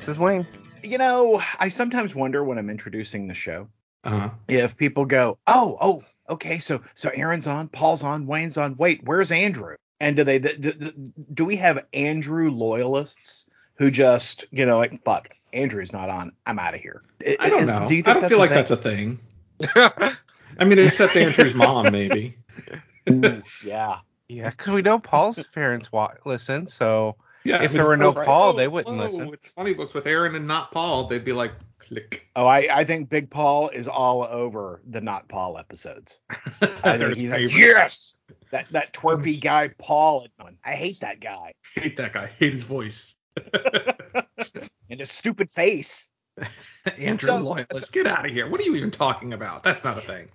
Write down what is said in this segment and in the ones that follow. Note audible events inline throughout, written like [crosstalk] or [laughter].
This is Paul. And this is Wayne. You know, I sometimes wonder when I'm introducing the show Uh-huh. if people go, "Oh, oh, okay, so so Aaron's on, Paul's on, Wayne's on. Wait, where's Andrew?" And do they do, do, do we have Andrew loyalists who just you know like fuck Andrew's not on, I'm out of here. I don't Is- know. Do you I don't feel like thing? that's a thing. I mean, except Andrew's mom, maybe. [laughs] Ooh, yeah. yeah, because we know Paul's parents wa- listen, so Yeah. If there were no like, Paul, "Whoa, they wouldn't whoa, listen." It's funny books with Aaron and not Paul. They'd be like, click. Oh, I, I think Big Paul is all over the not Paul episodes. [laughs] I think he's like, yes, that that twerpy [laughs] guy Paul. I hate that guy hate that guy. Hate his voice. [laughs] and his stupid face. Andrew So-. Let's get out of here. What are you even talking about? That's not a thing.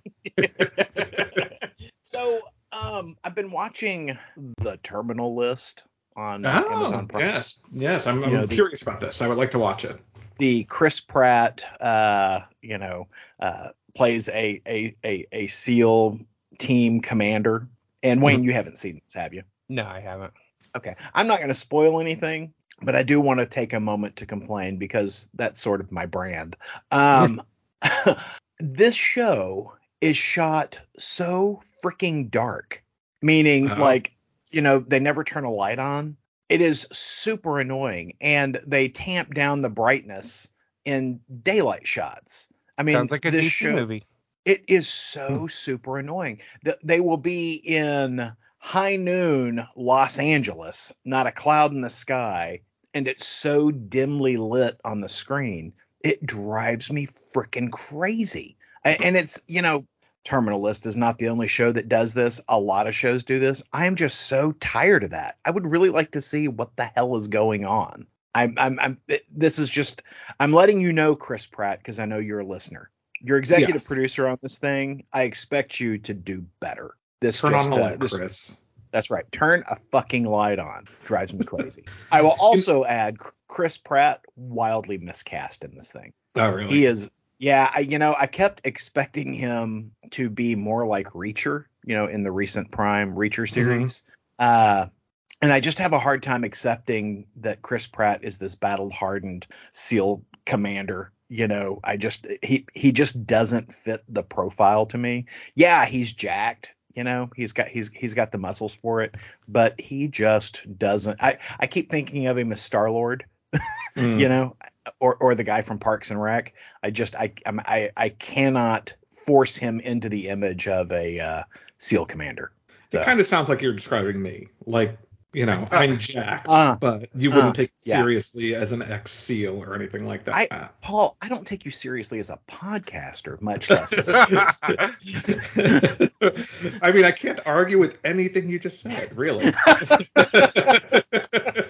so, um, I've been watching the Terminal List on Oh, Amazon Prime. yes, yes. I'm, I'm You know, the- curious about this. I would like to watch it. The Chris Pratt, uh, you know, uh, plays a a a, a SEAL team commander. And Wayne, you haven't seen this, have you? no, I haven't. Okay. I'm not going to spoil anything, but I do want to take a moment to complain because that's sort of my brand. Um, [laughs] this show is shot so freaking dark, meaning Uh-oh. like, you know, they never turn a light on. It is super annoying and they tamp down the brightness in daylight shots. I mean, Sounds like a this DC show, movie. it is so hmm. super annoying. Th- They will be in high noon Los Angeles, not a cloud in the sky, and it's so dimly lit on the screen. It drives me freaking crazy. And it's, you know, Terminal List is not the only show that does this. A lot of shows do this. I am just so tired of that. I would really like to see what the hell is going on. I'm, I'm, I'm this is just, I'm letting you know, Chris Pratt, because I know you're a listener. You're executive Yes. producer on this thing. I expect you to do better. This Turn just, on the uh, light, this- Chris. that's right. Turn a fucking light on. Drives me crazy. [laughs] I will also add Chris Pratt wildly miscast in this thing. Oh, really? He is yeah, I, you know, I kept expecting him to be more like Reacher, you know, in the recent Prime Reacher series. Uh and I just have a hard time accepting that Chris Pratt is this battle hardened SEAL commander. You know, I just he he just doesn't fit the profile to me. Yeah, he's jacked. You know, he's got he's he's got the muscles for it, but he just doesn't. I I keep thinking of him as Star Lord [laughs] Mm. you know, or or the guy from Parks and Rec. I just I I'm, I I cannot force him into the image of a uh, SEAL commander. So, It kind of sounds like you're describing me. Like, you know, I'm jacked, Uh, but you wouldn't uh, take it yeah. seriously as an ex SEAL or anything like that. I- Paul, I don't take you seriously as a podcaster, much less as a [laughs] I mean, I can't argue with anything you just said, really. [laughs] [laughs]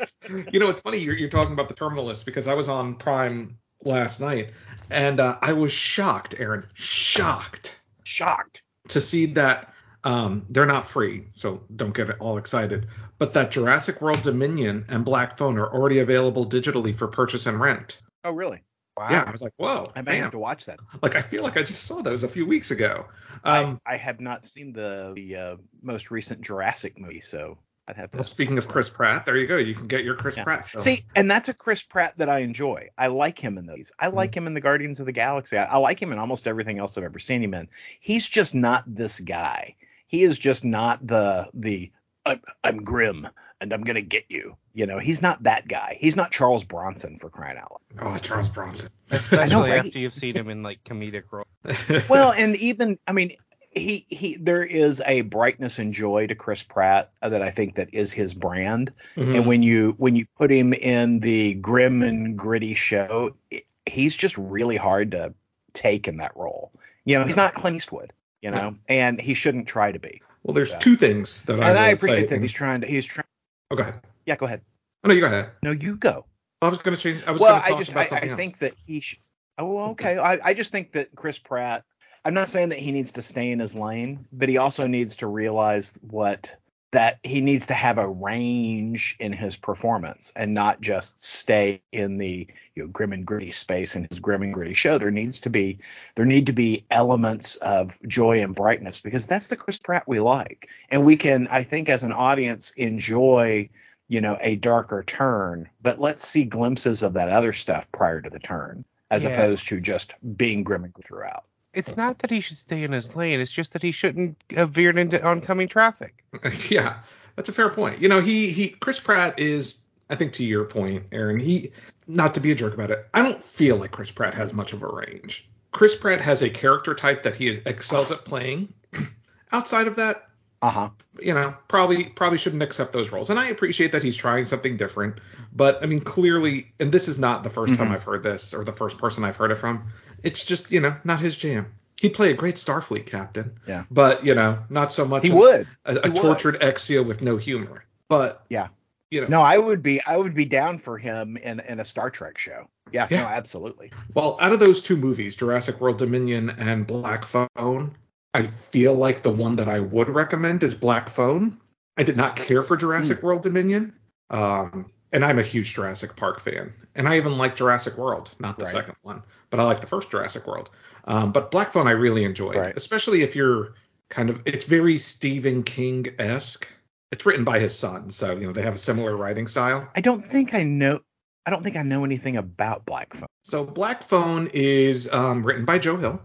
you know, it's funny you're, you're talking about the Terminal List because I was on Prime last night and uh, I was shocked, Aaron, shocked shocked. to see that um, they're not free, so don't get all excited. But that Jurassic World Dominion and Black Phone are already available digitally for purchase and rent. Oh, really? Wow. Yeah, I was like, whoa, I may damn. have to watch that. Like I feel like I just saw those a few weeks ago. Um, I, I have not seen the, the uh, most recent Jurassic movie, so I'd have to. well, speaking of Chris Pratt, there you go. You can get your Chris Yeah. Pratt. Film. See, and that's a Chris Pratt that I enjoy. I like him in those. I like mm-hmm. him in the Guardians of the Galaxy. I, I like him in almost everything else I've ever seen him in. He's just not this guy. He is just not the the I'm, I'm grim and I'm gonna get you. You know, he's not that guy. He's not Charles Bronson for crying out loud. oh, Charles Bronson. Especially [laughs] I know, right? after you've seen him in like comedic roles. [laughs] Well, and even I mean, he he there is a brightness and joy to Chris Pratt that I think that is his brand. Mhm. and when you when you put him in the grim and gritty show it, he's just really hard to take in that role you know he's not clint eastwood you know and he shouldn't try to be well, there's Yeah. two things that I and i appreciate that he's trying to he's trying Oh, go ahead. yeah go ahead Oh, no, you go ahead. no you go I was going to change. I was well going to i talk just about i, something I else. think that he sh- oh okay I, I just think that chris pratt i'm not saying that he needs to stay in his lane but he also needs to realize what that he needs to have a range in his performance and not just stay in the you know grim and gritty space in his grim and gritty show there needs to be there need to be elements of joy and brightness because that's the chris pratt we like and we can i think as an audience enjoy you know, a darker turn, but let's see glimpses of that other stuff prior to the turn, as Yeah. opposed to just being grim and throughout. It's not that he should stay in his lane. It's just that he shouldn't have veered into oncoming traffic. [laughs] yeah, that's a fair point. You know, he he Chris Pratt is I think to your point, Aaron, he not to be a jerk about it. I don't feel like Chris Pratt has much of a range. Chris Pratt has a character type that he is, excels at playing. [laughs] Outside of that, Uh huh. you know, probably probably shouldn't accept those roles. And I appreciate that he's trying something different. But I mean, clearly, and this is not the 1st time Mhm. I've heard this or the first person I've heard it from. It's just you know not his jam. He'd play a great Starfleet captain. Yeah. But you know, not so much He a- would. a, He a would. tortured Exia with no humor. But Yeah. you know, No, I would be. I would be down for him in in a Star Trek show. Yeah. Yeah. No, absolutely. well, out of those two movies, Jurassic World Dominion and Black Phone, I feel like the one that I would recommend is Black Phone. I did not care for Jurassic Hmm. World Dominion. Um, and I'm a huge Jurassic Park fan. And I even like Jurassic World, not the Right. second one, but I like the first Jurassic World. Um, but Black Phone I really enjoyed, Right. especially if you're kind of it's very Stephen King esque. It's written by his son, so you know they have a similar writing style. I don't think I know. I don't think I know anything about Black Phone. So Black Phone is um, written by Joe Hill,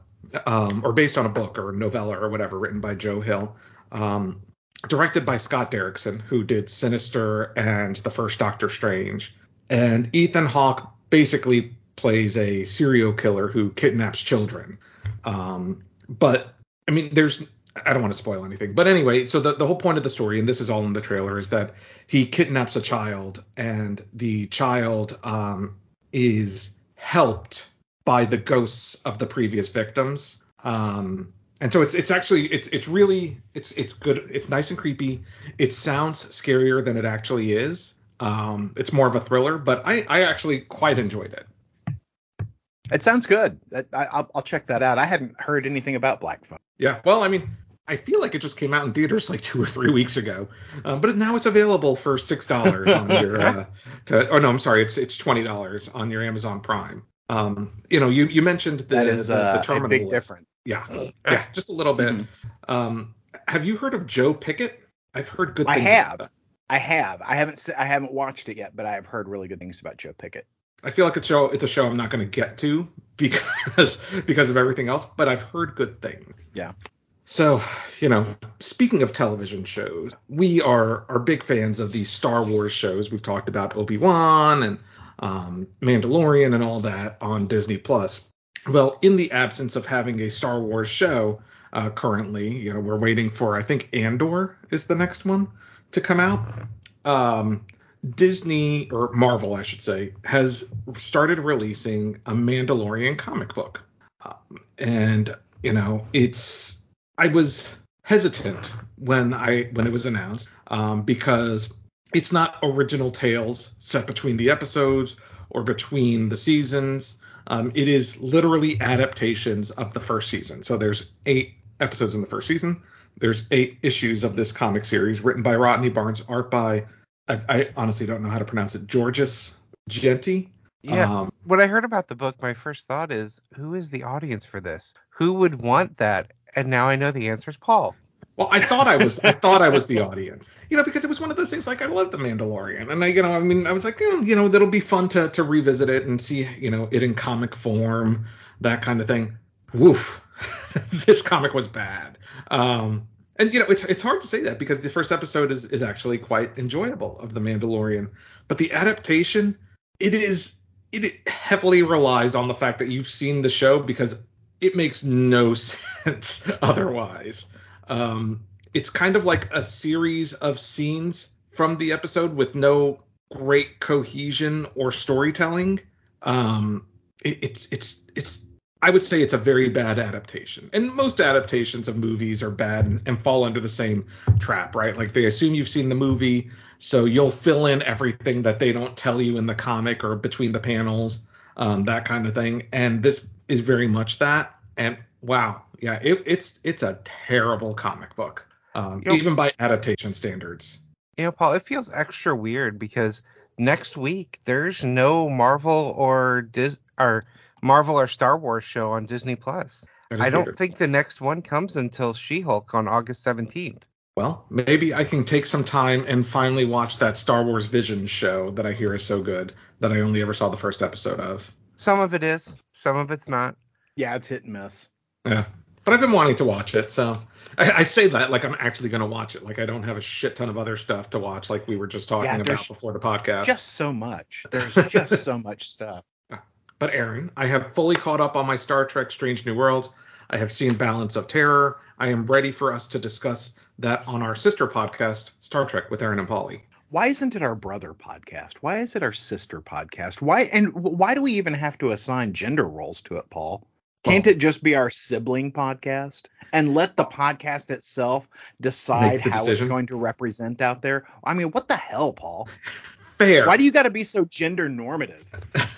um, or based on a book or novella or whatever written by Joe Hill, um, directed by Scott Derrickson, who did Sinister and the first Doctor Strange. And Ethan Hawke basically plays a serial killer who kidnaps children. Um, but I mean, there's I don't want to spoil anything, but anyway, so the, the whole point of the story, and this is all in the trailer, is that he kidnaps a child, and the child um, is helped by the ghosts of the previous victims. Um, and so it's it's actually it's it's really it's it's good. It's nice and creepy. It sounds scarier than it actually is. Um, it's more of a thriller, but I I actually quite enjoyed it. It sounds good. I, I'll, I'll check that out. I hadn't heard anything about Black Phone. Yeah. Well, I mean, I feel like it just came out in theaters like two or three weeks ago, um, but now it's available for six dollars on your. [laughs] Uh, to, oh no, I'm sorry. It's it's twenty dollars on your Amazon Prime. Um, you know, you you mentioned the, That is the, the uh, a terminal big list. difference. Yeah, yeah, just a little bit. Mhm. Um, have you heard of Joe Pickett? I've heard good I things. have. About that. I have. I haven't. I haven't watched it yet, but I have heard really good things about Joe Pickett. I feel like it's show it's a show I'm not going to get to because [laughs] because of everything else, but I've heard good things. Yeah. So, you know, speaking of television shows, we are are big fans of these Star Wars shows. We've talked about Obi-Wan and um, Mandalorian and all that on Disney Plus. Well, in the absence of having a Star Wars show uh, currently, you know, we're waiting for I think Andor is the next one to come out. Um, Disney or Marvel, I should say, has started releasing a Mandalorian comic book, um, and you know, it's I was hesitant when I when it was announced um, because it's not original tales set between the episodes or between the seasons. Um, it is literally adaptations of the first season. So there's eight episodes in the first season. There's eight issues of this comic series written by Rodney Barnes, art by I, I honestly don't know how to pronounce it. Georges Jeanty. Yeah. Um, when I heard about the book, my first thought is, who is the audience for this? Who would want that? And now I know the answer is Paul. Well, I thought I was I thought I was the audience, you know, because it was one of those things like I love the Mandalorian, and I, you know, I mean, I was like, eh, you know, that'll be fun to to revisit it and see, you know, it in comic form, that kind of thing. Woof, [laughs] this comic was bad. Um, and you know, it's it's hard to say that because the first episode is is actually quite enjoyable of the Mandalorian, but the adaptation, it is it heavily relies on the fact that you've seen the show because it makes no [laughs] sense otherwise. Um, it's kind of like a series of scenes from the episode with no great cohesion or storytelling. Um, it, it's it's it's I would say it's a very bad adaptation. And most adaptations of movies are bad and, and fall under the same trap, right? Like they assume you've seen the movie, so you'll fill in everything that they don't tell you in the comic or between the panels, um, that kind of thing. And this is very much that. And wow, yeah, it, it's it's a terrible comic book, um, You know- even by adaptation standards. You know, Paul, it feels extra weird because next week there's no Marvel or Dis or Marvel or Star Wars show on Disney Plus. I don't weird. think the next one comes until She-Hulk on August 17th. Well, maybe I can take some time and finally watch that Star Wars Vision show that I hear is so good that I only ever saw the first episode of. Some of it is, some of it's not. Yeah, it's hit and miss. Yeah. But I've been wanting to watch it, so I, I say that like I'm actually going to watch it. Like I don't have a shit ton of other stuff to watch, like we were just talking Yeah, about before the podcast. Just so much. There's just so [laughs] much stuff. But Aaron, I have fully caught up on my Star Trek Strange New Worlds. I have seen Balance of Terror. I am ready for us to discuss that on our sister podcast, Star Trek with Aaron and Polly. Why isn't it our brother podcast? Why is it our sister podcast? Why and why do we even have to assign gender roles to it, Paul? Can't it just be our sibling podcast and let the podcast itself decide how it's going to represent out there? I mean, what the hell, Paul? [laughs] Fair. Why do you got to be so gender normative? [laughs]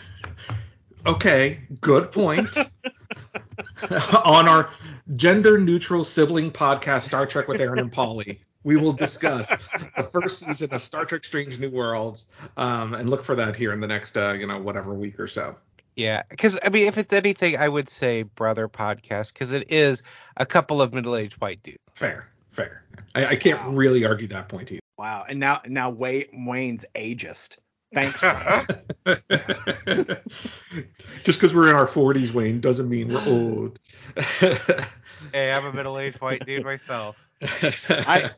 Okay, good point. [laughs] On our gender neutral sibling podcast, Star Trek with Aaron and Polly, we will discuss the first season of Star Trek Strange New Worlds, um, and look for that here in the next, uh, you know, whatever week or so. Yeah, because I mean, if it's anything, I would say brother podcast because it is a couple of middle-aged white dudes. Fair, fair. I, I can't Wow. really argue that point either. Wow. And now now Wayne, Wayne's ageist. Thanks. [laughs] Just because we're in our 40s, Wayne, doesn't mean we're old. [laughs] Hey, I'm a middle-aged white dude myself. [laughs] I-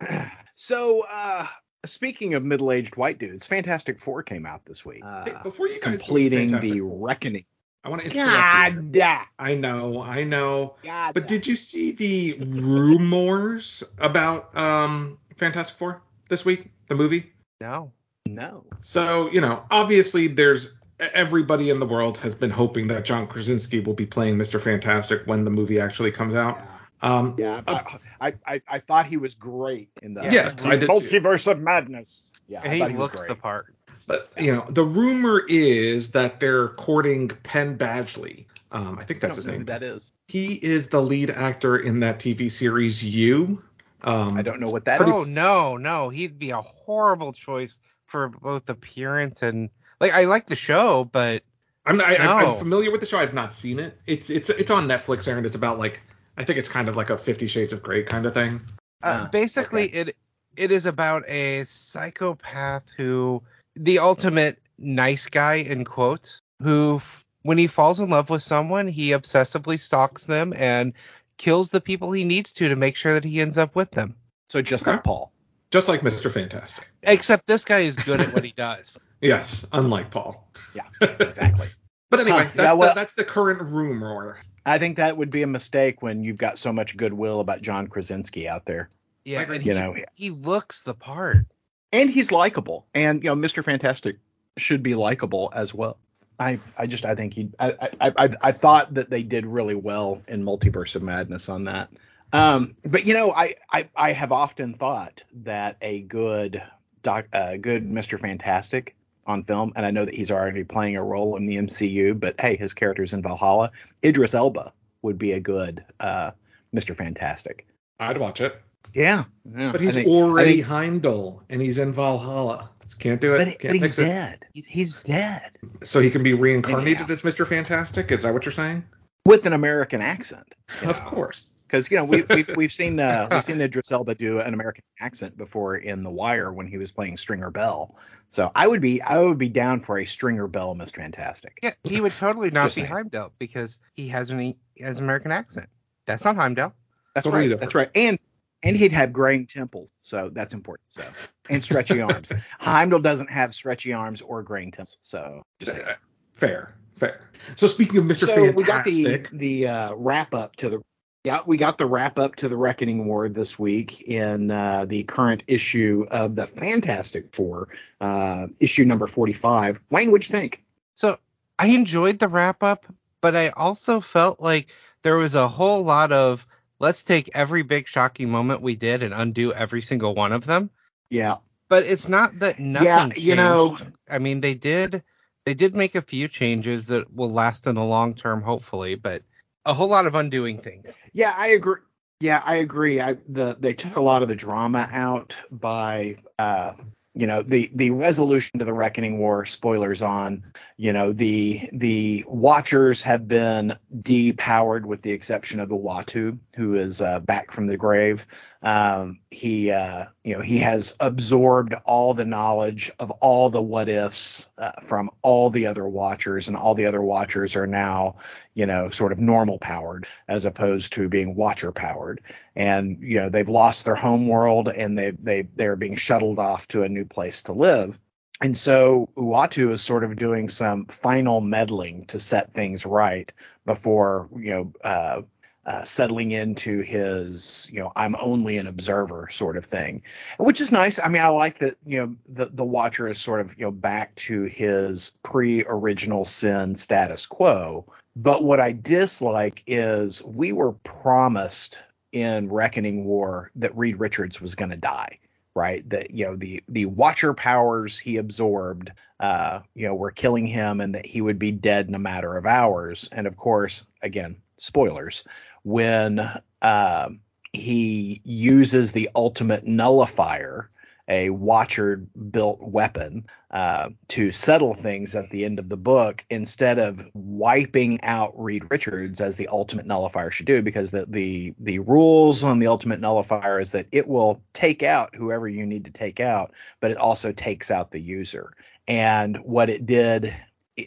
[clears throat] so uh speaking of middle-aged white dudes, Fantastic Four came out this week. Hey, Uh, before you guys completing the Four, reckoning. I want to interrupt you. God, da- I know, I know. God. But did you see the rumors about um Fantastic Four this week, the movie? No. no. So, you know, obviously there's everybody in the world has been hoping that John Krasinski will be playing Mr. Fantastic when the movie actually comes out. Um Yeah, I, I, I, I thought he was great in the yeah, I did too. multiverse of madness. Yeah, I And he thought was looks great. the part. but you know, the rumor is that they're courting Penn Badgley. Um I think I that's don't his know name. who that is. He is the lead actor in that TV series You. Um I don't know what that oh is. no, no, he'd be a horrible choice for both appearance and like I like the show, but I'm not, I, I'm- No. I'm familiar with the show. I've not seen it. It's it's it's on Netflix, Aaron. It's about like I think it's kind of like a Fifty Shades of Grey kind of thing. uh, Ah, basically it it is about a psychopath who the ultimate nice guy in quotes who f- when he falls in love with someone he obsessively stalks them and kills the people he needs to to make sure that he ends up with them So just Okay. like Paul. Just like Mr. Fantastic. except this guy is good at what he does [laughs] Yes, unlike Paul. Yeah, exactly. [laughs] But anyway, Huh, that's, yeah, well- the, that's the current rumor. I think that would be a mistake when you've got so much goodwill about John Krasinski out there. yeah Like, and you he, know, he looks the part and he's likable. And you know, Mr. Fantastic should be likable as well. I, I just I think he I, I I I thought that they did really well in Multiverse of Madness on that. Um, but you know, I, I I have often thought that a good doc, uh, good Mr. Fantastic on film, and I know that he's already playing a role in the MCU, but hey, his character's in Valhalla. Idris Elba would be a good uh, Mr. Fantastic. I'd watch it. Yeah, yeah But he's think- already think- Heimdall, and he's in Valhalla. Can't do it. but, can't but he's it. dead. He's dead So he can be reincarnated as Mr. Fantastic. Is that what you're saying? with an American accent. Of course. Because you know we, we've [laughs] we've seen uh, we've seen Idris [laughs] Elba do an American accent before in The Wire when he was playing Stringer Bell. So I would be I would be down for a Stringer Bell Mr. Fantastic. yeah he would totally [laughs] not be saying. heimdall because he has an he has an american accent that's not heimdall That's Totally right. different. That's right. And and he'd have graying temples, so that's important. So and stretchy arms. Heimdall doesn't have stretchy arms or graying temples. So just saying. Fair, fair. So speaking of Mr. so Fantastic, we got the the uh, wrap up to the yeah we got the wrap up to the Reckoning War this week in uh, the current issue of the Fantastic Four, uh, issue number forty five. Wayne, what'd you think? So I enjoyed the wrap up, but I also felt like there was a whole lot of let's take every big shocking moment we did and undo every single one of them. Yeah, But it's not that nothing Yeah, changed. you know- I mean they did they did make a few changes that will last in the long term hopefully, but a whole lot of undoing things. yeah, I agree. Yeah, I agree. I the they took a lot of the drama out by uh you know the the resolution to the reckoning war spoilers on you know the the watchers have been depowered with the exception of the Uatu who is uh, back from the grave um he uh, you know he has absorbed all the knowledge of all the what ifs uh, from all the other watchers and all the other watchers are now you know sort of normal powered as opposed to being watcher powered. And you know they've lost their home world and they they they're being shuttled off to a new place to live. And so Uatu is sort of doing some final meddling to set things right before you know uh, uh, settling into his, you know, I'm only an observer sort of thing, which is nice. I mean, I like that, you know, the, the watcher is sort of, you know, back to his pre original sin status quo. But what I dislike is we were promised in Reckoning War that Reed Richards was going to die right that you know the the watcher powers he absorbed uh you know were killing him and that he would be dead in a matter of hours and of course again spoilers when uh, he uses the ultimate nullifier, a Watcher built weapon, uh, to settle things at the end of the book instead of wiping out Reed Richards as the ultimate nullifier should do, because the the the rules on the ultimate nullifier is that it will take out whoever you need to take out, but it also takes out the user. And what it did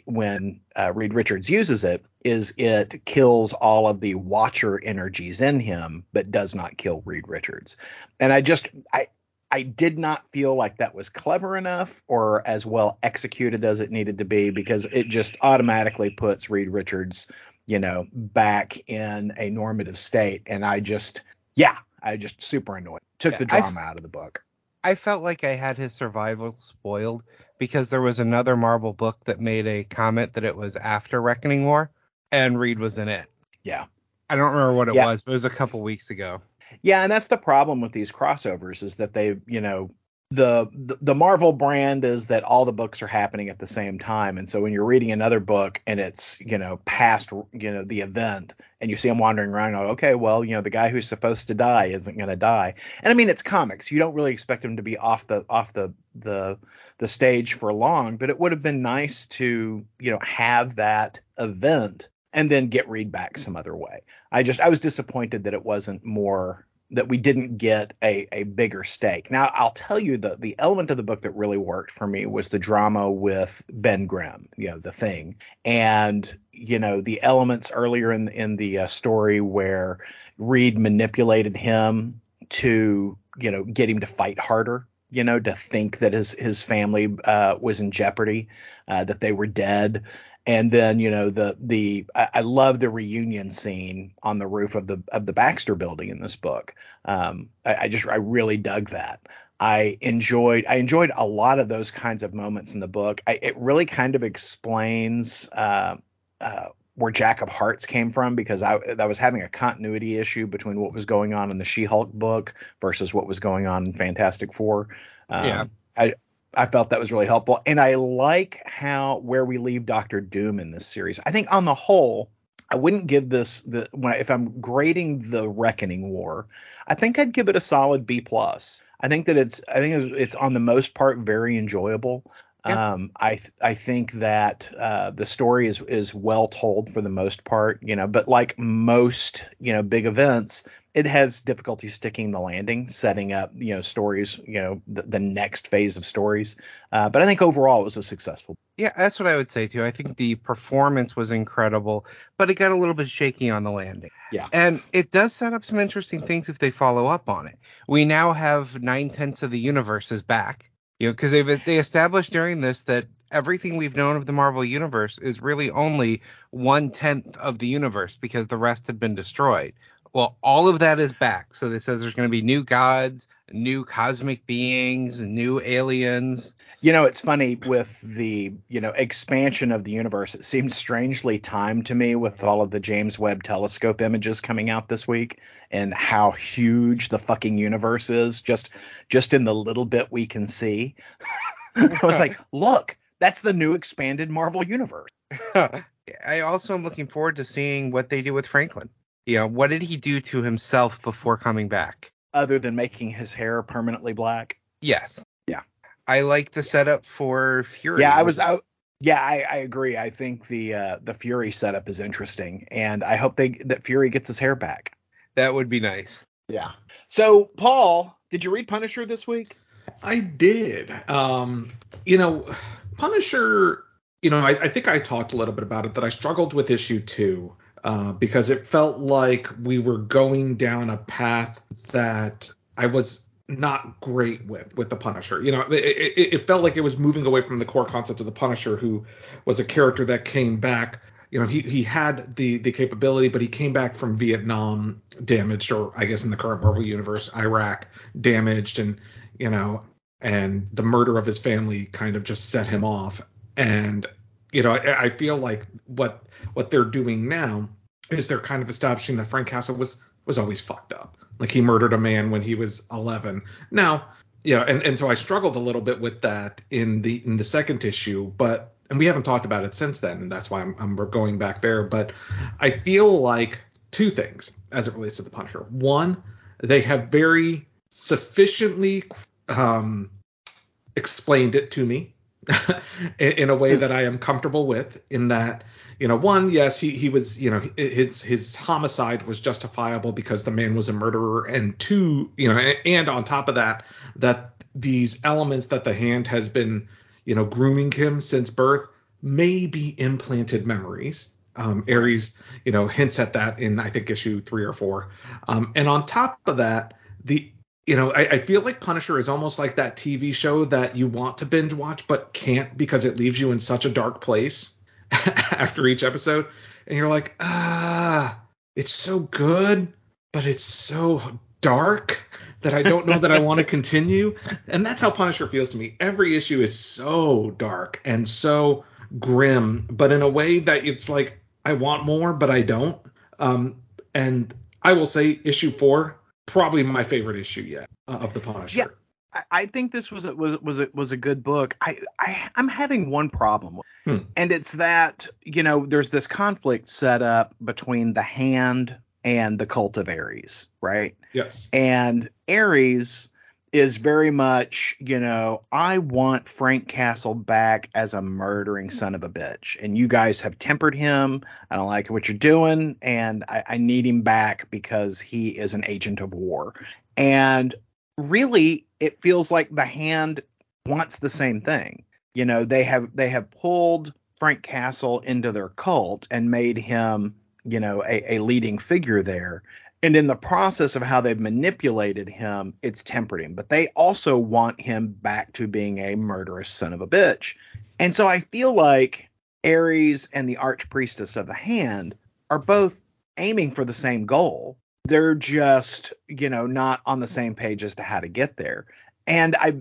when uh, Reed Richards uses it is it kills all of the watcher energies in him, but does not kill Reed Richards. And I just I I did not feel like that was clever enough or as well executed as it needed to be because it just automatically puts Reed Richards, you know, back in a normative state. And I just yeah, I just super annoyed. Took the drama out of the book. I felt like I had his survival spoiled because there was another Marvel book that made a comment that it was after Reckoning War and Reed was in it. Yeah. I don't remember what it yeah. was, but it was a couple weeks ago. Yeah, and that's the problem with these crossovers is that they, you know, the, the Marvel brand is that all the books are happening at the same time, and so when you're reading another book and it's you know past you know the event, and you see him wandering around, go, okay, well you know the guy who's supposed to die isn't going to die, and I mean it's comics, you don't really expect him to be off the off the the the stage for long, but it would have been nice to you know have that event and then get Reed back some other way. I just I was disappointed that it wasn't more that we didn't get a, a bigger stake. Now I'll tell you the the element of the book that really worked for me was the drama with Ben Grimm, you know, the thing, and you know the elements earlier in in the uh, story where Reed manipulated him to you know get him to fight harder you know, to think that his his family uh, was in jeopardy, uh, that they were dead, and then you know the the I, I, love the reunion scene on the roof of the of the Baxter building in this book. Um, I, I, just I really dug that. I enjoyed I enjoyed a lot of those kinds of moments in the book. I, it really kind of explains uh, uh, where Jack of Hearts came from because I, I was having a continuity issue between what was going on in the She-Hulk book versus what was going on in Fantastic Four. Um, yeah. I I felt that was really helpful, and I like how where we leave Doctor Doom in this series. I think on the whole, I wouldn't give this the when if I'm grading the Reckoning War, I think I'd give it a solid B plus. I think that it's I think it's, it's on the most part very enjoyable. Um, I I think that uh, the story is is well told for the most part, you know, but like most you know big events, it has difficulty sticking the landing, setting up you know stories, you know, the, the next phase of stories. Uh, but I think overall it was a successful. Yeah, that's what I would say too. I think the performance was incredible, but it got a little bit shaky on the landing. Yeah, and it does set up some interesting things if they follow up on it. We now have nine tenths of the universe is back you know, because they uh, they established during this that everything we've known of the Marvel universe is really only one tenth of the universe because the rest had been destroyed. Well, all of that is back. So they says there's going to be new gods, new cosmic beings, new aliens. You know, it's funny with the, you know, expansion of the universe. It seems strangely timed to me with all of the James Webb telescope images coming out this week and how huge the fucking universe is just just in the little bit we can see. [laughs] I was like, "Look, that's the new expanded Marvel universe." [laughs] I also am looking forward to seeing what they do with Franklin. You know, what did he do to himself before coming back? Other than making his hair permanently black? Yes. Yeah. I like the setup for Fury. Yeah, I was out. Yeah, I, I, agree. I think the uh, the Fury setup is interesting, and I hope they that Fury gets his hair back. That would be nice. Yeah. So, Paul, Did you read Punisher this week? I did. Um, you know, Punisher. You know, I, I think I talked a little bit about it that I struggled with issue two uh, because it felt like we were going down a path that I was not great with with the Punisher. You know, it, it, it, felt like it was moving away from the core concept of the Punisher, who was a character that came back. You know, he he had the the capability, but he came back from Vietnam damaged, or I guess in the current Marvel universe, Iraq damaged, and you know, and the murder of his family kind of just set him off. And you know, I, I feel like what what they're doing now is they're kind of establishing that Frank Castle was was always fucked up. Like he murdered a man when he was 11. Now, yeah, and and so I struggled a little bit with that in the in the second issue, but and we haven't talked about it since then, and that's why I'm, I'm going back there. But I feel like two things as it relates to the Punisher. One, they have very sufficiently um, explained it to me [laughs] in, a way that I am comfortable with. In that you know, one, yes, he he was, you know, his his homicide was justifiable because the man was a murderer, and two, you know, and on top of that, that these elements that the hand has been, you know, grooming him since birth may be implanted memories. Um, Ares, you know, hints at that in I think issue three or four. Um, and on top of that, the you know, I, I, feel like Punisher is almost like that TV show that you want to binge watch but can't because it leaves you in such a dark place. [laughs] after each episode, and you're like, ah, it's so good, but it's so dark that I don't know that I want to continue. And that's how Punisher feels to me. Every issue is so dark and so grim, but in a way that it's like I want more, but I don't. Um, and I will say, issue four, probably my favorite issue yet uh, of the Punisher. Yeah. I think this was a, was was a, was a good book. I, I I'm having one problem, hmm. and it's that you know there's this conflict set up between the Hand and the Cult of Ares, right? Yes. And Ares is very much, you know, I want Frank Castle back as a murdering son of a bitch, and you guys have tempered him. I don't like what you're doing, and I, I need him back because he is an agent of war. And really it feels like the hand wants the same thing. You know, they have they have pulled Frank Castle into their cult and made him, you know, a, a leading figure there. And in the process of how they've manipulated him, it's tempered him. But they also want him back to being a murderous son of a bitch. And so I feel like Ares and the Archpriestess of the Hand are both aiming for the same goal. They're just you know not on the same page as to how to get there. And i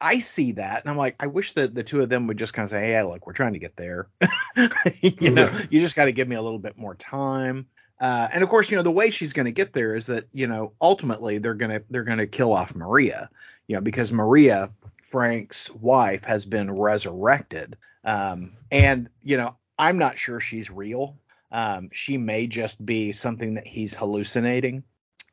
i see that and i'm like i wish that the two of them would just kind of say hey look we're trying to get there. [laughs] You know you just got to give me a little bit more time uh, and of course you know the way she's going to get there is that you know ultimately they're going to they're going to kill off maria you know because maria frank's wife has been resurrected um, and you know i'm not sure she's real um, she may just be something that he's hallucinating,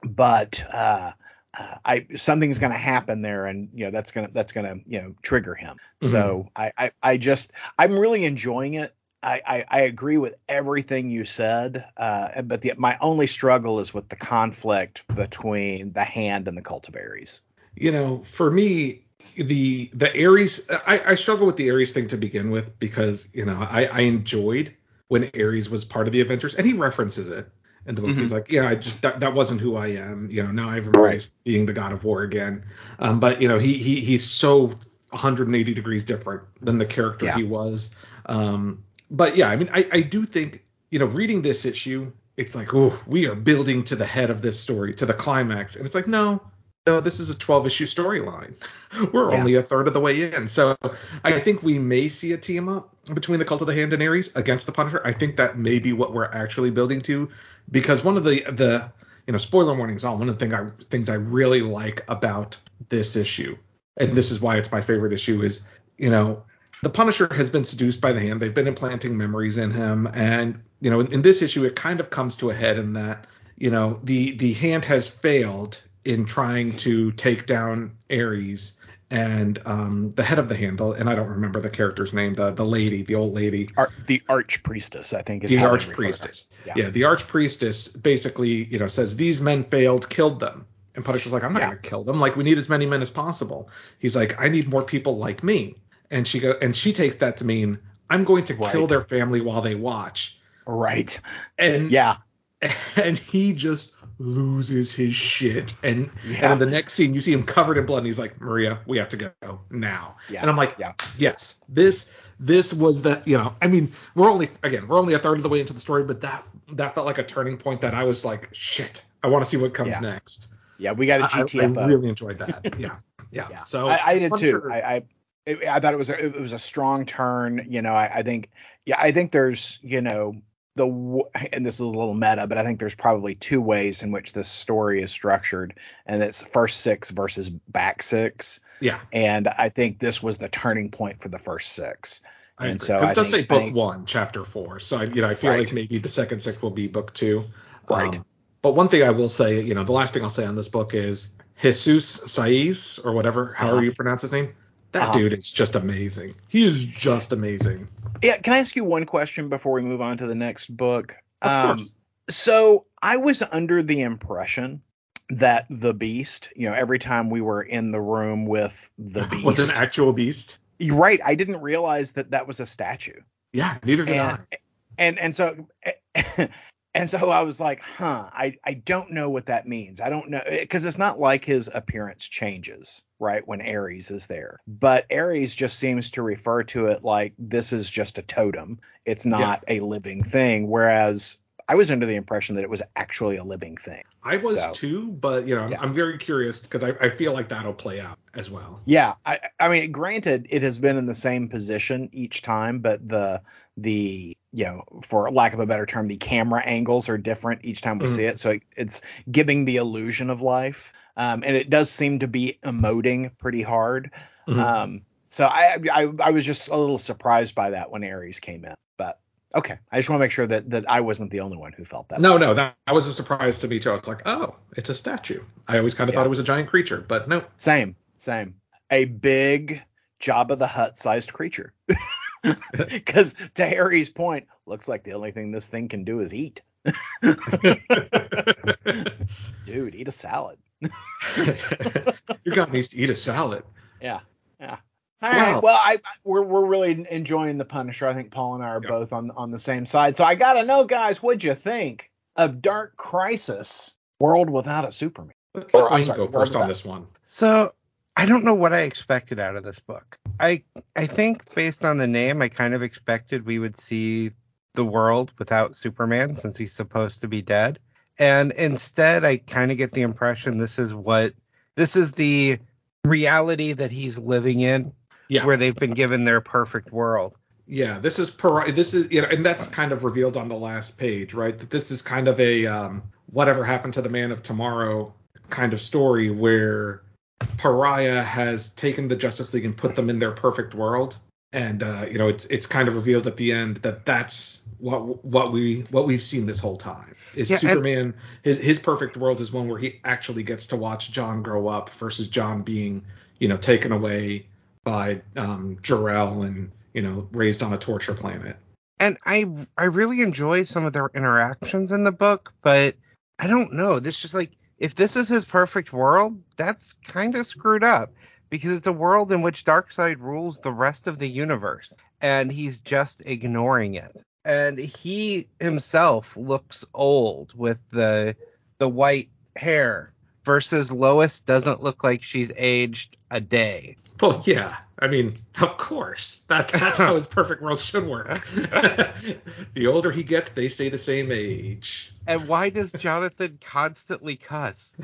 but uh, uh, I something's going to happen there, and you know that's gonna that's gonna you know trigger him. Mm-hmm. So I, I I just I'm really enjoying it. I, I, I agree with everything you said, uh, but the, my only struggle is with the conflict between the hand and the cult of Ares. You know, for me, the the Ares, I, I struggle with the Ares thing to begin with because you know I, I enjoyed when Ares was part of the Avengers, and he references it in the book. Mm-hmm. He's like, yeah, I just that, that wasn't who I am. You know, now I've embraced right. being the God of War again. Um, but you know, he he he's so 180 degrees different than the character yeah. he was. Um, but yeah, I mean, I I do think you know, reading this issue, it's like, oh, we are building to the head of this story, to the climax, and it's like, no, no, this is a 12 issue storyline. [laughs] We're yeah. only a third of the way in. So I think we may see a team up between the Cult of the Hand and Ares against the Punisher. I think that may be what we're actually building to because one of the the you know spoiler warnings on one of the thing I things I really like about this issue and this is why it's my favorite issue is you know the Punisher has been seduced by the Hand. They've been implanting memories in him and you know in, in this issue it kind of comes to a head in that you know the the Hand has failed in trying to take down Ares and um, the head of the handle, and I don't remember the character's name, the the lady, the old lady, Ar- the arch priestess, I think is the arch priestess. Yeah. yeah, the arch priestess basically, you know, says these men failed, killed them, And Punisher's like, I'm not Yeah. gonna kill them. Like we need as many men as possible. He's like, I need more people like me. And she go and she takes that to mean I'm going to kill their family while they watch. Right. And Yeah. [laughs] and he just loses his shit. And, Yeah. and in the next scene, you see him covered in blood, and he's like, Maria, we have to go now. Yeah. And I'm like, Yeah. yes, this this was the you know, I mean, we're only again, we're only a third of the way into the story, but that that felt like a turning point that I was like, shit, I want to see what comes Yeah. next. Yeah. We got a I, I GTFO. really enjoyed that. Yeah. [laughs] Yeah. Yeah. So I, I did too. sure- I, I it- I thought it was a, it was a strong turn. You know, I, I think yeah, I think there's you know the and this is a little meta, but I think there's probably two ways in which this story is structured, and it's first six versus back six. yeah. And I think this was the turning point for the first six. I And agree. so it does think- say book think- one, chapter four. So I, you know, I feel Right. like maybe the second six will be book two. Right. Um, but one thing I will say, you know, the last thing I'll say on this book is Jesus Saiz or whatever, however Uh-huh. you pronounce his name. That Uh-huh. dude is just amazing. He is just amazing. Yeah. Can I ask you one question before we move on to the next book? Of Um, course. So I was under the impression that the beast, you know, every time we were in the room with the [laughs] beast, Was an actual beast. you're right. I didn't realize that that was a statue, Yeah, neither did and and and so [laughs] and so I was like, huh, I I don't know what that means. I don't know eh, because it's not like his appearance changes right when Ares is there, but Ares just seems to refer to it like this is just a totem. It's not a living thing, whereas. I was under the impression that it was actually a living thing. I. Was So- too, but you know, I'm, Yeah. I'm very curious because I, I feel like that'll play out as well. Yeah, I I mean, granted, it has been in the same position each time, but the the you know, for lack of a better term, the camera angles are different each time we Mhm. see it, so it, it's giving the illusion of life. Um, and it does seem to be emoting pretty hard. Mhm. Um, so I, I I was just a little surprised by that when Ares came in, okay, I just want to make sure that that I wasn't the only one who felt that. No, no, that, that was a surprise to me too. I was like, oh, it's a statue. I always kind of Yeah. thought it was a giant creature, but no. Same, same. A big Jabba the Hutt sized creature. [laughs] [laughs] Because to Harry's point, looks like the only thing this thing can do is eat. [laughs] Dude, eat a salad. Your guy needs to eat a salad. Yeah, yeah. All right. Wow. Well, I, I we're we're really enjoying the Punisher. I think Paul and I are Yeah. both on on the same side. So I gotta know, guys, what'd you think of Dark Crisis: World Without a Superman? Let Or, I'm Wayne sorry, go first on this one. So I don't know what I expected out of this book. I I think based on the name, I kind of expected we would see the world without Superman since he's supposed to be dead. And instead I kind of get the impression this is what this is the reality that he's living in Yeah. where they've been given their perfect world. Yeah, this is per this is you know, and that's kind of revealed on the last page, right? That this is kind of a um, whatever happened to the man of tomorrow kind of story where Pariah has taken the Justice League and put them in their perfect world, and uh, you know it's it's kind of revealed at the end that that's what what we what we've seen this whole time is Yeah, and- Superman his his perfect world is one where he actually gets to watch John grow up versus John being you know taken away by um, Jor-El and you know raised on a torture planet. and I I really enjoy some of their interactions in the book, but I don't know. This just like if this is his perfect world, that's kind of screwed up because it's a world in which Darkseid rules the rest of the universe, and he's just ignoring it. And he himself looks old with the the white hair versus Lois doesn't look like she's aged a day. Well, yeah, I mean, of course, that that's how [laughs] his perfect world should work. [laughs] the older he gets, they stay the same age. And why does Jonathan [laughs] constantly cuss?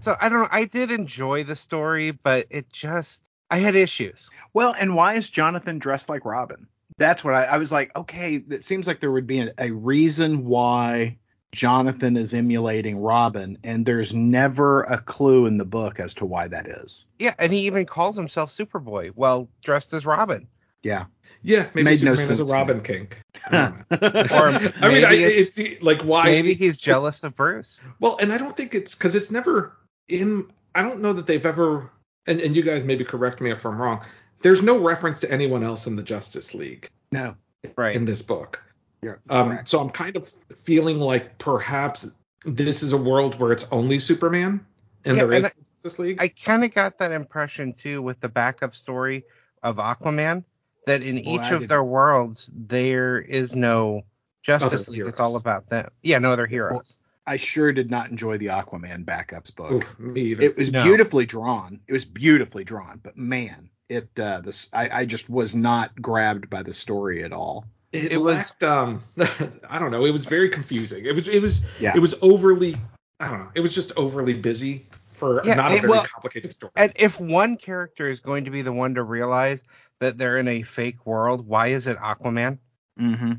So I don't know. I did enjoy the story, but it just I had issues. Well, and why is Jonathan dressed like Robin? That's what I, I was like. Okay, it seems like there would be a, a reason why Jonathan is emulating Robin, and there's never a clue in the book as to why that is. Yeah, and he even calls himself Superboy while dressed as Robin. Yeah. Yeah, maybe Made no Superman has sense a to Robin kink. [laughs] I. Or [laughs] I mean, I, it's like why? Maybe he's jealous of Bruce. Well, and I don't think it's because it's never in. I don't know that they've ever. And, and you guys maybe correct me if I'm wrong. There's no reference to anyone else in the Justice League no. Right. in this book. You're Um, correct. so I'm kind of feeling like perhaps this is a world where it's only Superman, in Yeah, the and race Justice League. I kind of got that impression too with the backup story of Aquaman that in Boy, each I of didn't- their worlds there is no Justice Other League. It's all about them. Yeah, no other heroes. I sure did not enjoy the Aquaman backups book. Oof, me either. It was No. beautifully drawn. It was beautifully drawn, but man, it uh, this I, I just was not grabbed by the story at all. It, it was- lacked, um [laughs] I don't know. It was very confusing. It was it was Yeah. it was overly I don't know. It was just overly busy for Yeah, not a it- very well, complicated story. And if one character is going to be the one to realize that they're in a fake world, why is it Aquaman? Mm-hmm.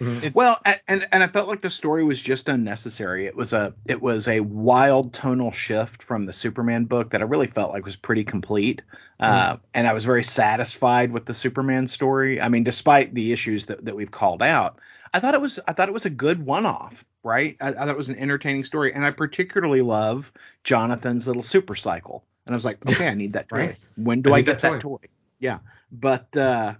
Mhm. it- Well, and and I felt like the story was just unnecessary. It was a it was a wild tonal shift from the Superman book that I really felt like was pretty complete. Uh, and I was very satisfied with the Superman story. I mean, despite the issues that, that we've called out, I thought it was I thought it was a good one off. Right? I, I thought it was an entertaining story, and I particularly love Jonathan's little super cycle. And I was like, okay, I need that toy. Right. When do I I, get that that toy? Yeah, but uh,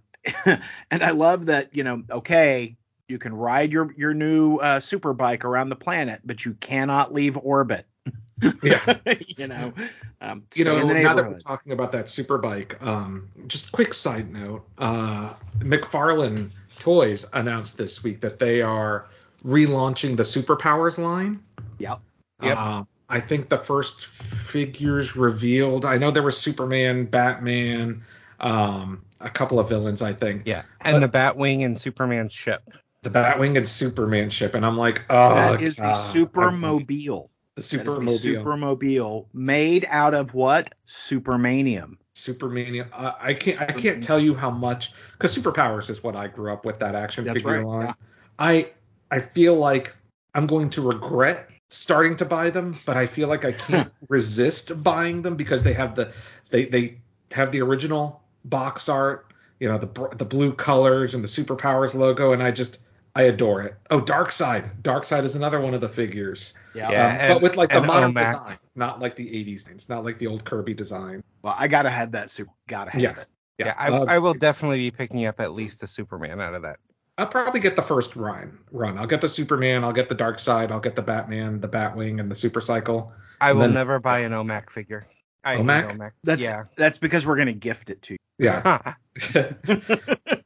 [laughs] and I love that you know, okay, you can ride your your new uh, super bike around the planet, but you cannot leave orbit. [laughs] Yeah. [laughs] you know, um, you know, in the now that we're talking about that super bike, um, just quick side note, uh, McFarlane Toys announced this week that they are relaunching the Superpowers line. Yep. Yep. Um, I think the first figures revealed. I know there was Superman, Batman, um, a couple of villains. I think Yeah. And the Batwing and Superman's ship. The Batwing and Superman ship, and I'm like, oh, that is God, the Supermobile. The is the Supermobile. Supermobile made out of what? Supermanium. Supermania. Uh, I can't. I can't tell you how much because Superpowers is what I grew up with. That action That's figure right, line. yeah. I I feel like I'm going to regret starting to buy them, but I feel like I [laughs] can't resist buying them because they have the they they have the original box art. You know the the blue colors and the Superpowers logo, and I just I adore it. Oh, Darkseid. Dark Side is another one of the figures. Yeah. Yeah. Um, and- but with like the and modern OMAC. design, not like the 80s. It's not like the old Kirby design. Well, I gotta have that super. Gotta have Yeah. it. Yeah, I, uh, I will definitely be picking up at least a Superman out of that. I'll probably get the first run. Run. I'll get the Superman. I'll get the Darkseid. I'll get the Batman, the Batwing, and the Super Cycle. I will Then- never buy an OMAC figure. I OMAC? OMAC. That's yeah. that's because we're gonna gift it to you. Yeah. [laughs] [laughs] [laughs]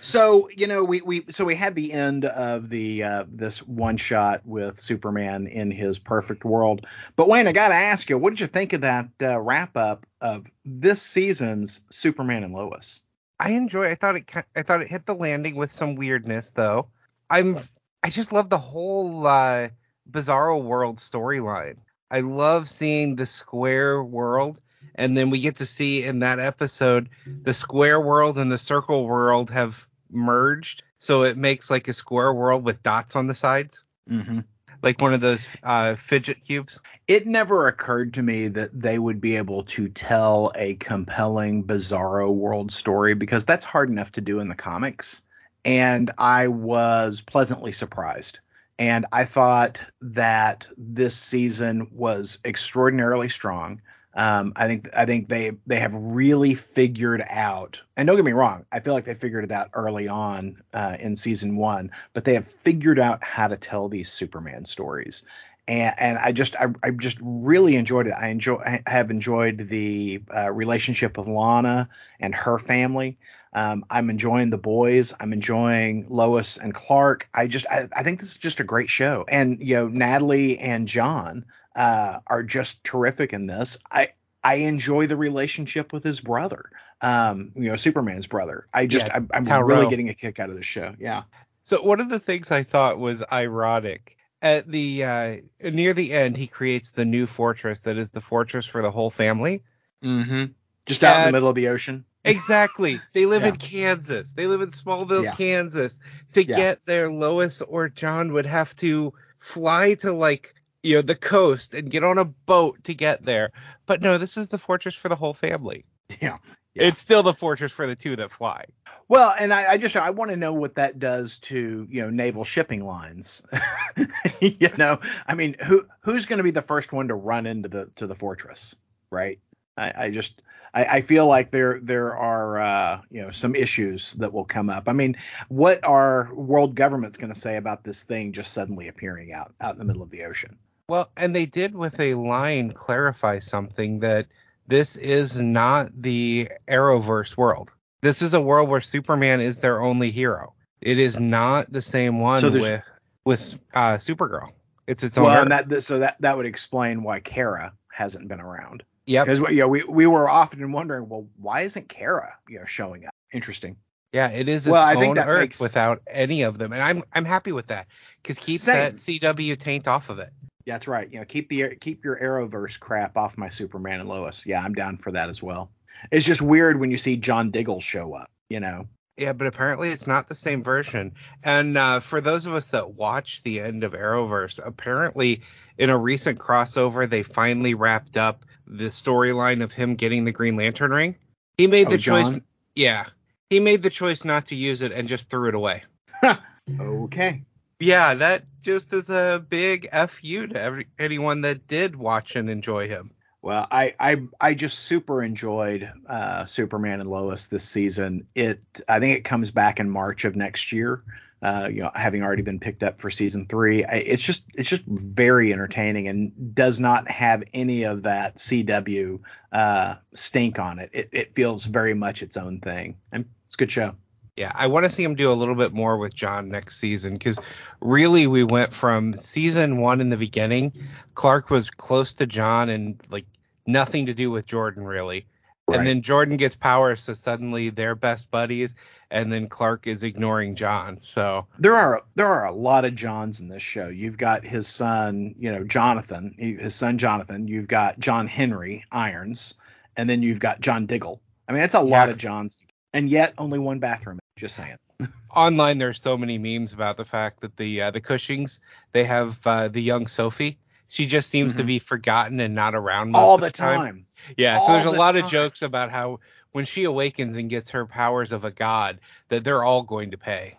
so you know we we so we had the end of the uh, this one shot with Superman in his perfect world. But Wayne, I got to ask you, what did you think of that uh, wrap up of this season's Superman and Lois? I enjoy. I thought it. I thought it hit the landing with some weirdness, though. I'm. I just love the whole uh, Bizarro World storyline. I love seeing the square world, and then we get to see in that episode the square world and the circle world have merged, so it makes like a square world with dots on the sides, Mm-hmm. like one of those uh, fidget cubes. It never occurred to me that they would be able to tell a compelling Bizarro world story because that's hard enough to do in the comics. And I was pleasantly surprised. And I thought that this season was extraordinarily strong. Um, I think I think they they have really figured out, and don't get me wrong, I feel like they figured it out early on uh, in season one, but they have figured out how to tell these Superman stories and, and I just I, I just really enjoyed it. I enjoy I have enjoyed the uh, relationship with Lana and her family. Um, I'm enjoying the boys. I'm enjoying Lois and Clark. I just I, I think this is just a great show. And you know Natalie and John uh, are just terrific in this. I I enjoy the relationship with his brother. Um, you know Superman's brother. I just Yeah, I'm, I'm really getting a kick out of this show. Yeah. So one of the things I thought was ironic at the uh, near the end, he creates the new fortress that is the fortress for the whole family. Mm-hmm. Just out in the middle of the ocean. Exactly. They live Yeah. in Kansas. They live in Smallville, Yeah. Kansas. To Yeah. get there, Lois or John would have to fly to like you know the coast and get on a boat to get there. But no, this is the fortress for the whole family. [laughs] Yeah. Yeah. It's still the fortress for the two that fly. Well, and I, I just I want to know what that does to you know naval shipping lines. [laughs] you know, I mean, who who's going to be the first one to run into the to the fortress, right? I, I just I, I feel like there there are uh, you know some issues that will come up. I mean, what are world governments going to say about this thing just suddenly appearing out out in the middle of the ocean? Well, and they did with a line clarify something that this is not the Arrowverse world. This is a world where Superman is their only hero. It is not the same one So with with uh, Supergirl. It's its own. Well, Earth. and that so that that would explain why Kara hasn't been around. Yeah, Because you know, we we were often wondering, well, why isn't Kara you know showing up? Interesting. Yeah, it is its Well, I own think that Earth makes- without any of them, and I'm I'm happy with that because keep Same. that CW taint off of it. Yeah, that's right. You know, keep the keep your Arrowverse crap off my Superman and Lois. Yeah, I'm down for that as well. It's just weird when you see John Diggle show up. You know. Yeah, but apparently it's not the same version. And uh, for those of us that watch the end of Arrowverse, apparently in a recent crossover, they finally wrapped up the storyline of him getting the Green Lantern ring. He made Oh, the choice. John? Yeah, he made the choice not to use it and just threw it away. [laughs] Okay. Yeah, that just is a big fu to every, anyone that did watch and enjoy him. Well, I I I just super enjoyed uh, Superman and Lois this season. It I think it comes back in March of next year. Uh, you know, having already been picked up for season three, I, it's just it's just very entertaining and does not have any of that CW uh, stink on it. It it feels very much its own thing, and it's a good show. Yeah, I want to see him do a little bit more with John next season because really we went from season one in the beginning. Clark was close to John and like nothing to do with Jordan really. Right. And then Jordan gets powers, so suddenly they're best buddies, and then Clark is ignoring John. So there are there are a lot of Johns in this show. You've got his son, you know, Jonathan, his son Jonathan. You've got John Henry Irons, and then you've got John Diggle. I mean, that's a lot of Johns, and yet only one bathroom. Just saying. [laughs] online there's so many memes about the fact that the uh, the Cushings they have uh, the young Sophie. She just seems to Mhm. be forgotten and not around most All of the the time. time. Yeah, so All there's a the lot time. of jokes about how when she awakens and gets her powers of a god, that they're all going to pay.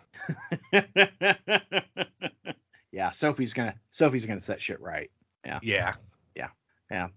[laughs] yeah, Sophie's gonna Sophie's gonna set shit right. Yeah. Yeah.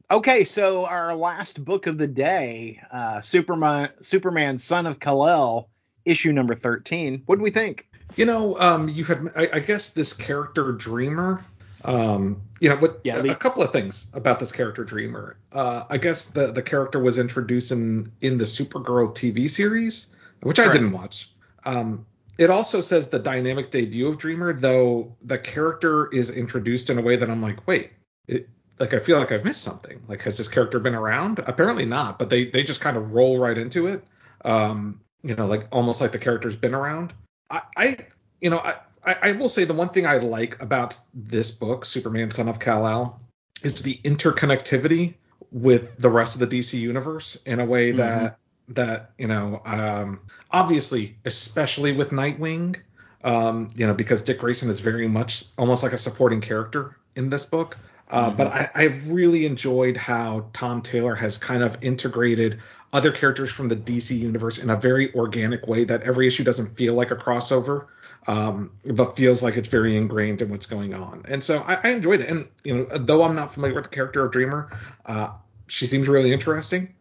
Okay, so our last book of the day, uh, Superman, Superman, Son of Kal-El, issue number thirteen. What do we think? You know, um, you had, I, I guess, this character Dreamer. Um, you know, Yeah, a, a couple of things about this character Dreamer. Uh, I guess the the character was introduced in in the Supergirl TV series, which I didn't watch. Um, it also says the dynamic debut of Dreamer, though the character is introduced in a way that I'm like, wait, it, like I feel like I've missed something. Like has this character been around? Apparently not, but they they just kind of roll right into it. Um, you know, like almost like the character's been around. I, I you know, I, I, I will say the one thing I like about this book, Superman Son of Kal-El, is the interconnectivity with the rest of the DC universe in a way that that you know, um, obviously, especially with Nightwing, um, you know, because Dick Grayson is very much almost like a supporting character in this book. Uh, Mhm. But I, I've really enjoyed how Tom Taylor has kind of integrated other characters from the DC universe in a very organic way that every issue doesn't feel like a crossover, um, but feels like it's very ingrained in what's going on. And so I, I enjoyed it. And you know, though I'm not familiar with the character of Dreamer, uh, she seems really interesting,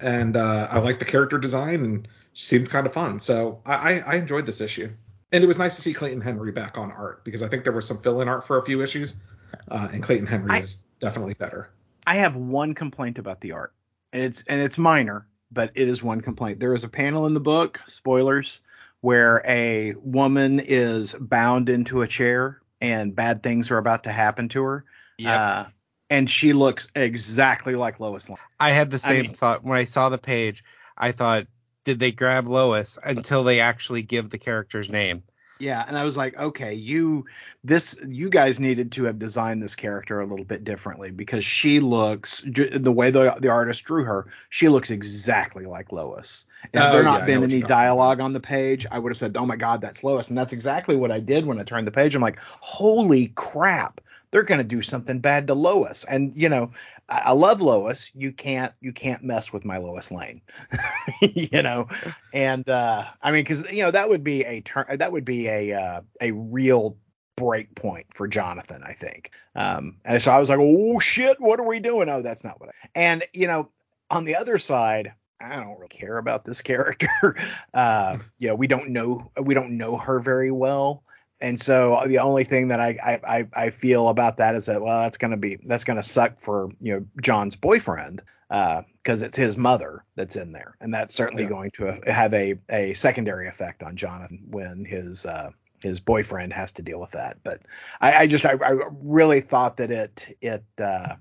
and uh, I like the character design, and she seemed kind of fun. So I, I, I enjoyed this issue. And it was nice to see Clayton Henry back on art because I think there was some fill-in art for a few issues, uh, and Clayton Henry I- is definitely better. I have one complaint about the art, and it's and it's minor, but it is one complaint. There is a panel in the book, spoilers, where a woman is bound into a chair and bad things are about to happen to her. Uh, and she looks exactly like Lois Lane. I had the I same mean- thought when I saw the page. I thought, did they grab Lois until they actually give the character's name? Yeah, and I was like, okay, you this you guys needed to have designed this character a little bit differently because she looks the way the the artist drew her, she looks exactly like Lois. And if Oh, there yeah, not been any you're talking about. dialogue on the page, I would have said, "Oh my god, that's Lois." And that's exactly what I did when I turned the page. I'm like, "Holy crap. They're going to do something bad to Lois." And you know, I, I love Lois. You can't you can't mess with my Lois Lane. [laughs] you know, and uh I mean cuz you know that would be a turn that would be a uh, a real break point for Jonathan, I think. Um and so I was like, "Oh shit, what are we doing?" Oh, that's not what I. And you know, on the other side, I don't really care about this [laughs] character. uh, you know, we don't know we don't know her very well, and so the only thing that I, I I feel about that is that well that's gonna be that's gonna suck for you know John's boyfriend because uh, it's his mother that's in there, and that's certainly yeah. going to have a a secondary effect on Jonathan when his uh, his boyfriend has to deal with that. But I, I just I, I, really thought that it it uh,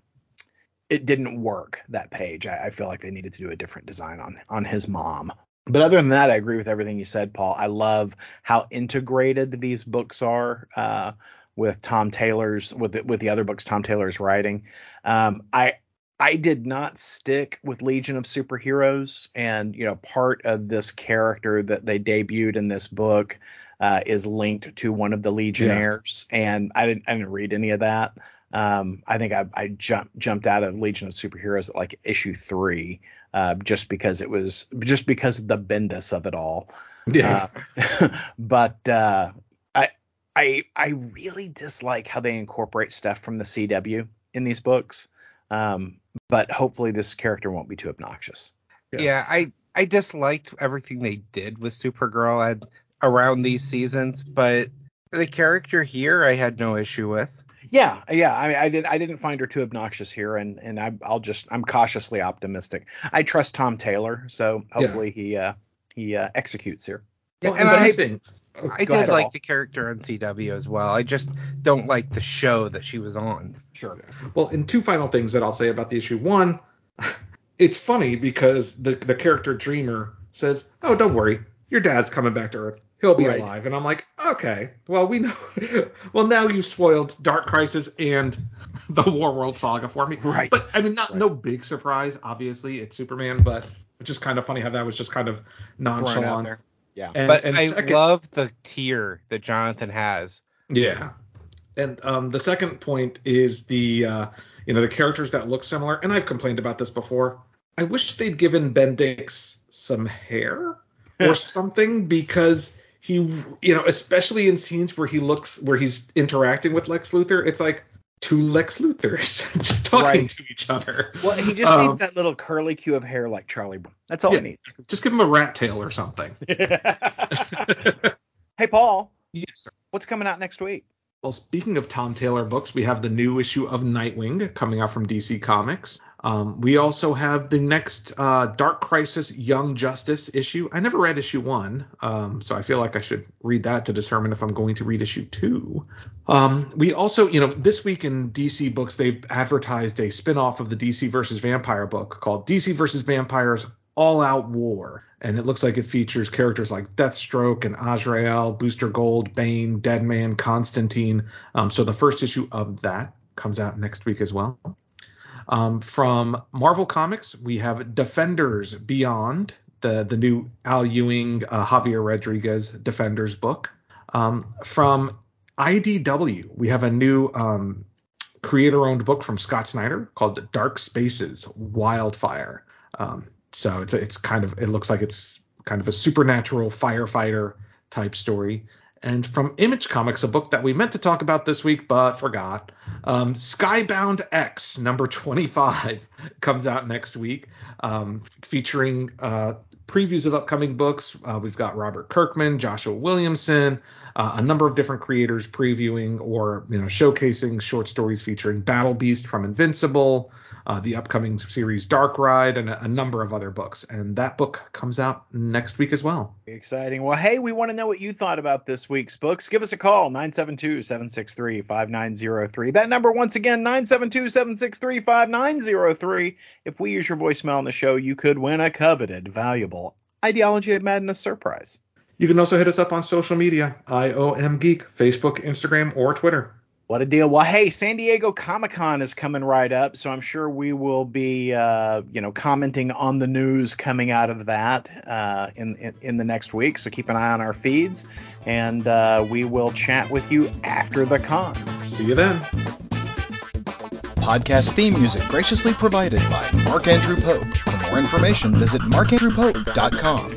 it didn't work that page. I, I, feel like they needed to do a different design on on his mom. But other than that, I agree with everything you said, Paul. I love how integrated these books are uh, with Tom Taylor's with the, with the other books Tom Taylor's writing. Um, I I did not stick with Legion of Superheroes, and you know, part of this character that they debuted in this book uh, is linked to one of the Legionnaires, yeah. and I didn't I didn't read any of that. Um, I think I, I jumped jumped out of Legion of Superheroes at like issue three, uh, just because it was just because of the Bendis of it all. Yeah. Uh, [laughs] but uh, I I I really dislike how they incorporate stuff from the CW in these books. Um, but hopefully this character won't be too obnoxious. Yeah, yeah I I disliked everything they did with Supergirl at, around these seasons, but the character here I had no issue with. Yeah, yeah. I mean, I did. I didn't find her too obnoxious here, and and I, will just. I'm cautiously optimistic. I trust Tom Taylor, so hopefully yeah. he uh he uh, executes here. Well, and I, think, I did ahead, like Paul. the character on CW as well. I just don't like the show that she was on. Sure. Well, and two final things that I'll say about the issue. One, [laughs] it's funny because the the character Dreamer says, "Oh, don't worry, your dad's coming back to Earth he'll be right. alive. And I'm like, okay, well we know. [laughs] well now you've spoiled Dark Crisis and [laughs] the War World saga for me. Right. But I mean, not right. no big surprise. Obviously, it's Superman, but it's just kind of funny how that was just kind of nonchalant. Yeah. And, but and I second, love the tear that Jonathan has. Yeah. And um, the second point is the uh, you know the characters that look similar, and I've complained about this before. I wish they'd given Bendix some hair or [laughs] something because he you know especially in scenes where he looks where he's interacting with Lex Luthor it's like two Lex Luthors [laughs] just talking right. to each other. Well, he just um, needs that little curly cue of hair like Charlie Brown. That's all yeah, he needs. Just give him a rat tail or something. [laughs] hey Paul. Yes, sir. What's coming out next week? Well, speaking of Tom Taylor books, we have the new issue of Nightwing coming out from DC Comics. Um, we also have the next uh, Dark Crisis Young Justice issue. I never read issue one, um, so I feel like I should read that to determine if I'm going to read issue two. Um, we also, you know, this week in DC books, they've advertised a spin-off of the DC versus Vampire book called DC versus Vampires All Out War. And it looks like it features characters like Deathstroke and Azrael, Booster Gold, Bane, Deadman, Constantine. Um, so the first issue of that comes out next week as well. Um, from Marvel Comics, we have Defenders Beyond, the the new Al Ewing, uh, Javier Rodriguez Defenders book. Um, from IDW, we have a new um, creator-owned book from Scott Snyder called Dark Spaces Wildfire. Um, so it's it's kind of it looks like it's kind of a supernatural firefighter type story. And from Image Comics, a book that we meant to talk about this week but forgot, um, Skybound X number 25 [laughs] comes out next week, um, featuring uh, previews of upcoming books. Uh, we've got Robert Kirkman, Joshua Williamson, uh, a number of different creators previewing or you know showcasing short stories featuring Battle Beast from Invincible, uh, the upcoming series Dark Ride, and a, a, number of other books. And that book comes out next week as well. Exciting. Well, hey, we want to know what you thought about this week's books. Give us a call 972-763-5903. That number once again 972-763-5903. If we use your voicemail on the show, you could win a coveted, valuable Ideology of Madness surprise. You can also hit us up on social media, IOM Geek, Facebook, Instagram, or Twitter. What a deal! Well, hey, San Diego Comic Con is coming right up, so I'm sure we will be, uh, you know, commenting on the news coming out of that uh, in, in, in the next week. So keep an eye on our feeds, and uh, we will chat with you after the con. See you then. Podcast theme music graciously provided by Mark Andrew Pope. For more information, visit markandrewpope.com.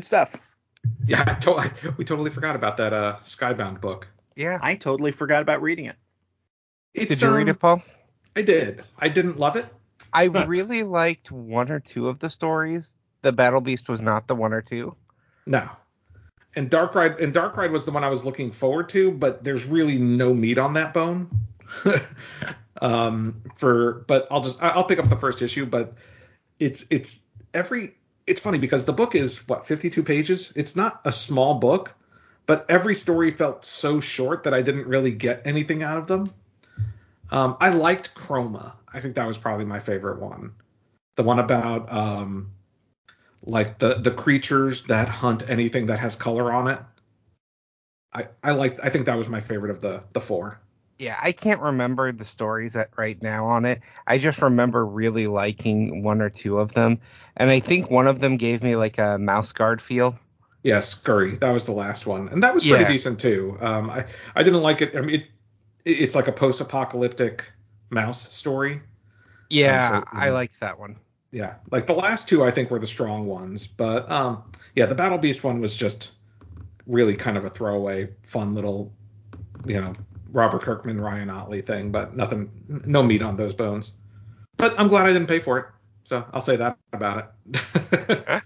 Good stuff. Yeah, I to- I, we totally forgot about that uh, Skybound book. Yeah. I totally forgot about reading it. It's, Did you read um, it, Paul? I did. I didn't love it. I Huh. really liked one or two of the stories. The Battle Beast was not the one or two. No. And Dark Ride and Dark Ride was the one I was looking forward to, but there's really no meat on that bone. [laughs] um for but I'll just I'll pick up the first issue, but it's it's every it's funny because the book is what 52 pages. It's not a small book, but every story felt so short that I didn't really get anything out of them. Um I liked Chroma. I think that was probably my favorite one. The one about um like the the creatures that hunt anything that has color on it. I I like I think that was my favorite of the the four. Yeah, I can't remember the stories at, right now on it. I just remember really liking one or two of them, and I think one of them gave me like a mouse guard feel. Yeah, Scurry. That was the last one, and that was pretty Yeah. decent too. Um, I I didn't like it. I mean, it, it's like a post-apocalyptic mouse story. Yeah, so, I liked that one. Yeah, like the last two I think were the strong ones, but um, yeah, the Battle Beast one was just really kind of a throwaway, fun little, you know, Robert Kirkman, Ryan Ottley thing, but nothing, no meat on those bones. But I'm glad I didn't pay for it, so I'll say that about it. Eh,